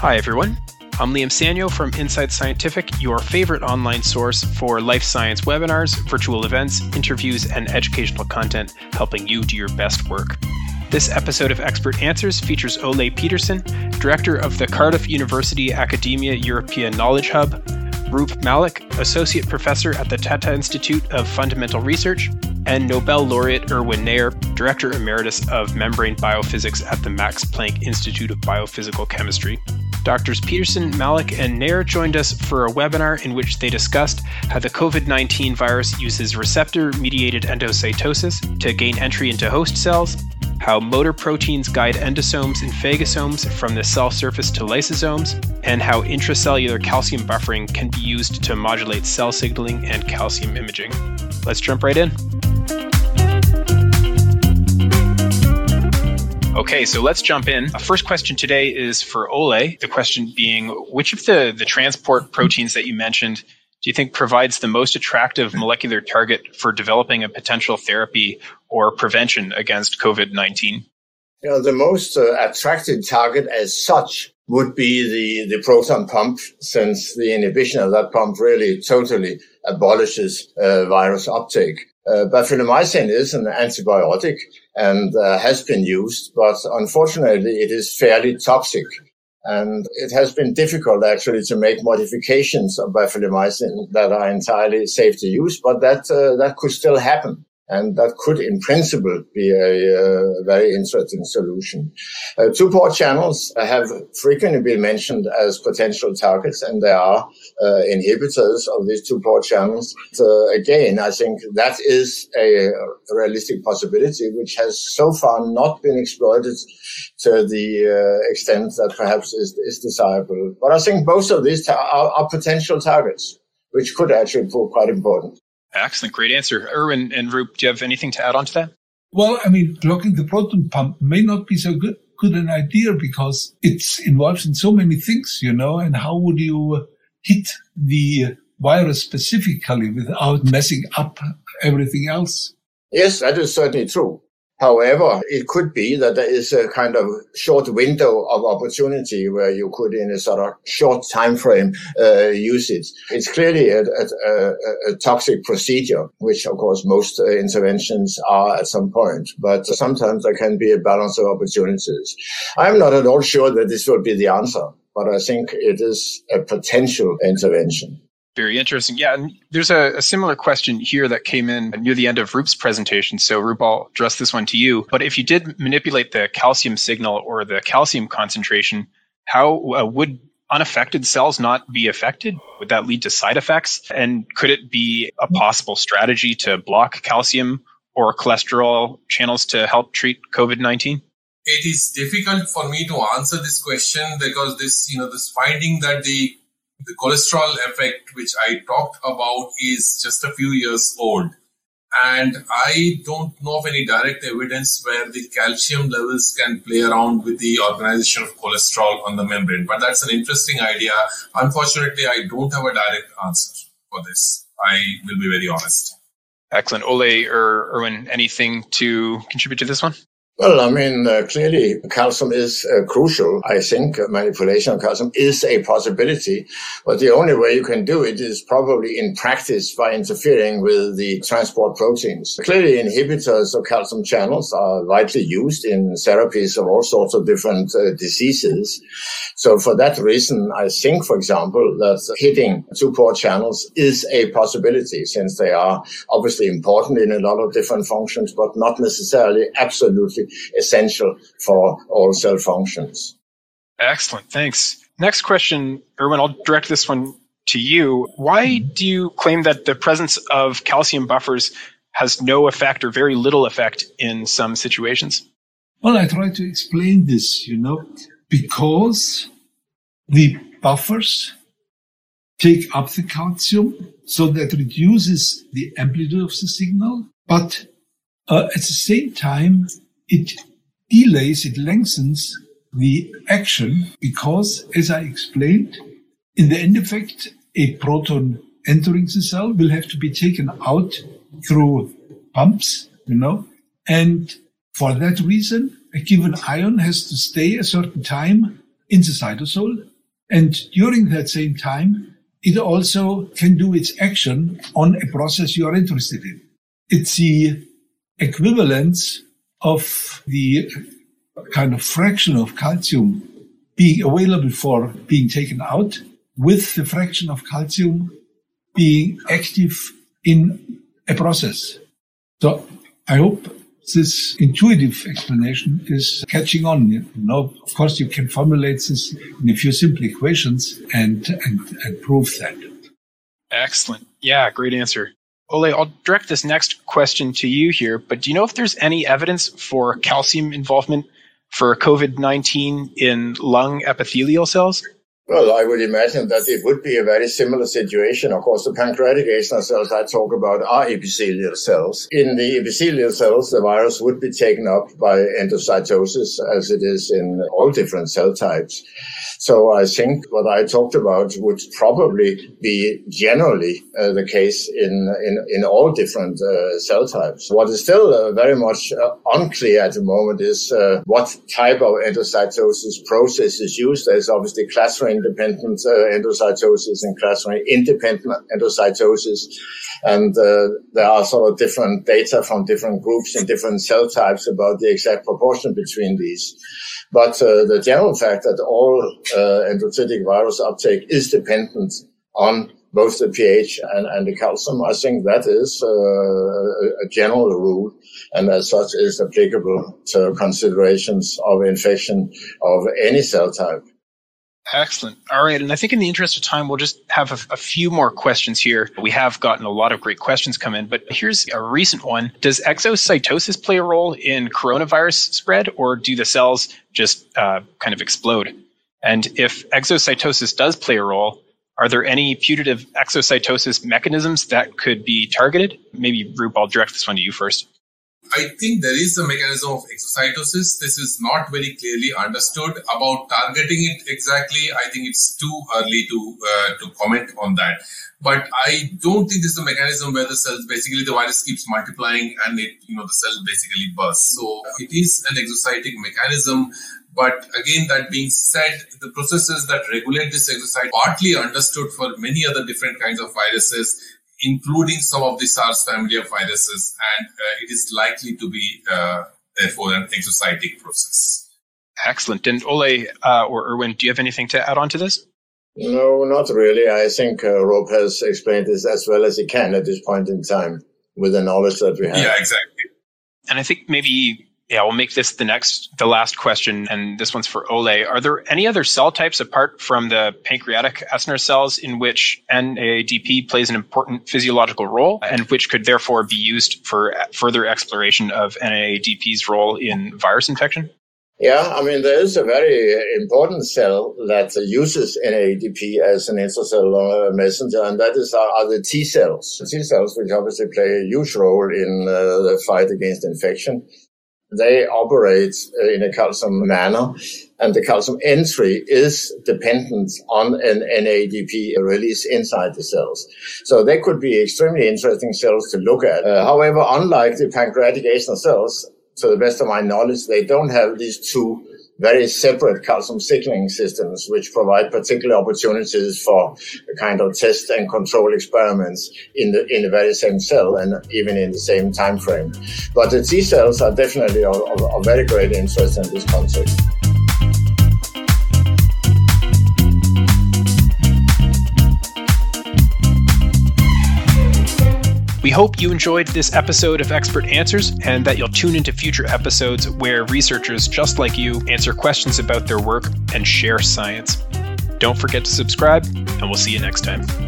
Hi, everyone. I'm Liam Sanyo from Inside Scientific, your favorite online source for life science webinars, virtual events, interviews, and educational content helping you do your best work. This episode of Expert Answers features Ole Petersen, director of the Cardiff University Academia Europaea Knowledge Hub, Roop Malik, associate professor at the Tata Institute of Fundamental Research, and Nobel laureate Erwin Neher, director emeritus of membrane biophysics at the Max Planck Institute of Biophysical Chemistry. Doctors Petersen, Malik, and Neher joined us for a webinar in which they discussed how the COVID 19 virus uses receptor mediated endocytosis to gain entry into host cells, how motor proteins guide endosomes and phagosomes from the cell surface to lysosomes, and how intracellular calcium buffering can be used to modulate cell signaling and calcium imaging. Let's jump right in. Okay, so let's jump in. Our first question today is for Ole. The question being which of the, the transport proteins that you mentioned do you think provides the most attractive molecular target for developing a potential therapy or prevention against COVID 19? You know, the most uh, attractive target as such would be the, the proton pump, since the inhibition of that pump really totally abolishes uh, virus uptake. Uh, bafilomycin is an antibiotic and uh, has been used, but unfortunately it is fairly toxic. And it has been difficult actually to make modifications of bafilomycin that are entirely safe to use, but that, uh, that could still happen. And that could, in principle, be a, a very interesting solution. Uh, two-port channels have frequently been mentioned as potential targets, and there are uh, inhibitors of these two-port channels. So again, I think that is a, realistic possibility, which has so far not been exploited to the uh, extent that perhaps is, is, desirable. But I think both of these are, are potential targets, which could actually prove quite important. Excellent. Great answer. Erwin and Roop, do you have anything to add on to that? Well, I mean, blocking the proton pump may not be so good, good an idea because it's involved in so many things, you know, and how would you uh, hit the uh, virus specifically without messing up everything else? Yes, that is certainly true. However, it could be that there is a kind of short window of opportunity where you could, in a sort of short time frame, uh, use it. It's clearly a, a, a, toxic procedure, which of course most uh, interventions are at some point. But sometimes there can be a balance of opportunities. I'm not at all sure that this will be the answer, but I think it is a potential intervention. Very interesting. Yeah, and there's a, a, similar question here that came in near the end of Roop's presentation. So, Roop, I'll address this one to you. But if you did manipulate the calcium signal or the calcium concentration, how uh, would unaffected cells not be affected? Would that lead to side effects? And could it be a possible strategy to block calcium or cholesterol channels to help treat COVID 19? It is difficult for me to answer this question because this, you know, this finding that the the cholesterol effect, which I talked about, is just a few years old. And I don't know of any direct evidence where the calcium levels can play around with the organization of cholesterol on the membrane. But that's an interesting idea. Unfortunately, I don't have a direct answer for this. I will be very honest. Excellent. Ole or Erwin, anything to contribute to this one? Well, I mean, uh, clearly calcium is uh, crucial. I think manipulation of calcium is a possibility, but the only way you can do it is probably in practice by interfering with the transport proteins. Clearly inhibitors of calcium channels are widely used in therapies of all sorts of different uh, diseases. So for that reason, I think, for example, that hitting two-port channels is a possibility since they are obviously important in a lot of different functions, but not necessarily absolutely essential for all cell functions. Excellent. Thanks. Next question, Erwin, I'll direct this one to you. Why do you claim that the presence of calcium buffers has no effect or very little effect in some situations? Well, I try to explain this, you know, because the buffers take up the calcium so that reduces the amplitude of the signal, but uh, at the same time, it delays, it lengthens the action because, as I explained, in the end effect, a proton entering the cell will have to be taken out through pumps, you know, and for that reason, a given ion has to stay a certain time in the cytosol. And during that same time, it also can do its action on a process you are interested in. It's the equivalence of the kind of fraction of calcium being available for being taken out with the fraction of calcium being active in a process. So I hope this intuitive explanation is catching on. You know, of course, you can formulate this in a few simple equations and, and, and prove that. Excellent. Yeah, great answer. Ole, I'll direct this next question to you here, but do you know if there's any evidence for calcium involvement for COVID 19 in lung epithelial cells? Well, I would imagine that it would be a very similar situation. Of course, the pancreatic acinar cells I talk about are epithelial cells. In the epithelial cells, the virus would be taken up by endocytosis as it is in all different cell types. So I think what I talked about would probably be generally uh, the case in, in, in all different uh, cell types. What is still uh, very much uh, unclear at the moment is uh, what type of endocytosis process is used. There's obviously clathrin independent uh, endocytosis and clathrin independent endocytosis. And there are sort of different data from different groups and different cell types about the exact proportion between these. But uh, the general fact that all uh, endocytic virus uptake is dependent on both the pH and, and the calcium, I think that is uh, a general rule and as such is applicable to considerations of infection of any cell type. Excellent. All right. And I think in the interest of time, we'll just have a, a, few more questions here. We have gotten a lot of great questions come in, but here's a recent one. Does exocytosis play a role in coronavirus spread, or do the cells just uh, kind of explode? And if exocytosis does play a role, are there any putative exocytosis mechanisms that could be targeted? Maybe, Roop, I'll direct this one to you first. I think there is a mechanism of exocytosis. This is not very clearly understood. About targeting it exactly, I think it's too early to uh, to comment on that. But I don't think this is a mechanism where the cells basically the virus keeps multiplying and it you know the cell basically bursts. So it is an exocytic mechanism. But again, that being said, the processes that regulate this exocyte partly understood for many other different kinds of viruses including some of the SARS family of viruses, and uh, it is likely to be, uh, therefore, an exocytic process. Excellent. And Ole uh, or Erwin, do you have anything to add on to this? No, not really. I think uh, Roop has explained this as well as he can at this point in time with the knowledge that we have. Yeah, exactly. And I think maybe yeah, we'll make this the next, the last question, and this one's for Ole. Are there any other cell types apart from the pancreatic acinar cells in which NAADP plays an important physiological role, and which could therefore be used for further exploration of NAADP's role in virus infection? Yeah, I mean, there is a very important cell that uses NAADP as an intracellular messenger, and that is are the T cells. T cells, which obviously play a huge role in uh, the fight against infection. They operate uh, in a calcium manner and the calcium entry is dependent on an NAADP release inside the cells. So they could be extremely interesting cells to look at. Uh, however, unlike the pancreatic cells, to the best of my knowledge, they don't have these two very separate calcium signaling systems, which provide particular opportunities for a kind of test and control experiments in the in the very same cell and even in the same time frame. But the T cells are definitely of, of very great interest in this context. We hope you enjoyed this episode of Expert Answers and that you'll tune into future episodes where researchers just like you answer questions about their work and share science. Don't forget to subscribe, and we'll see you next time.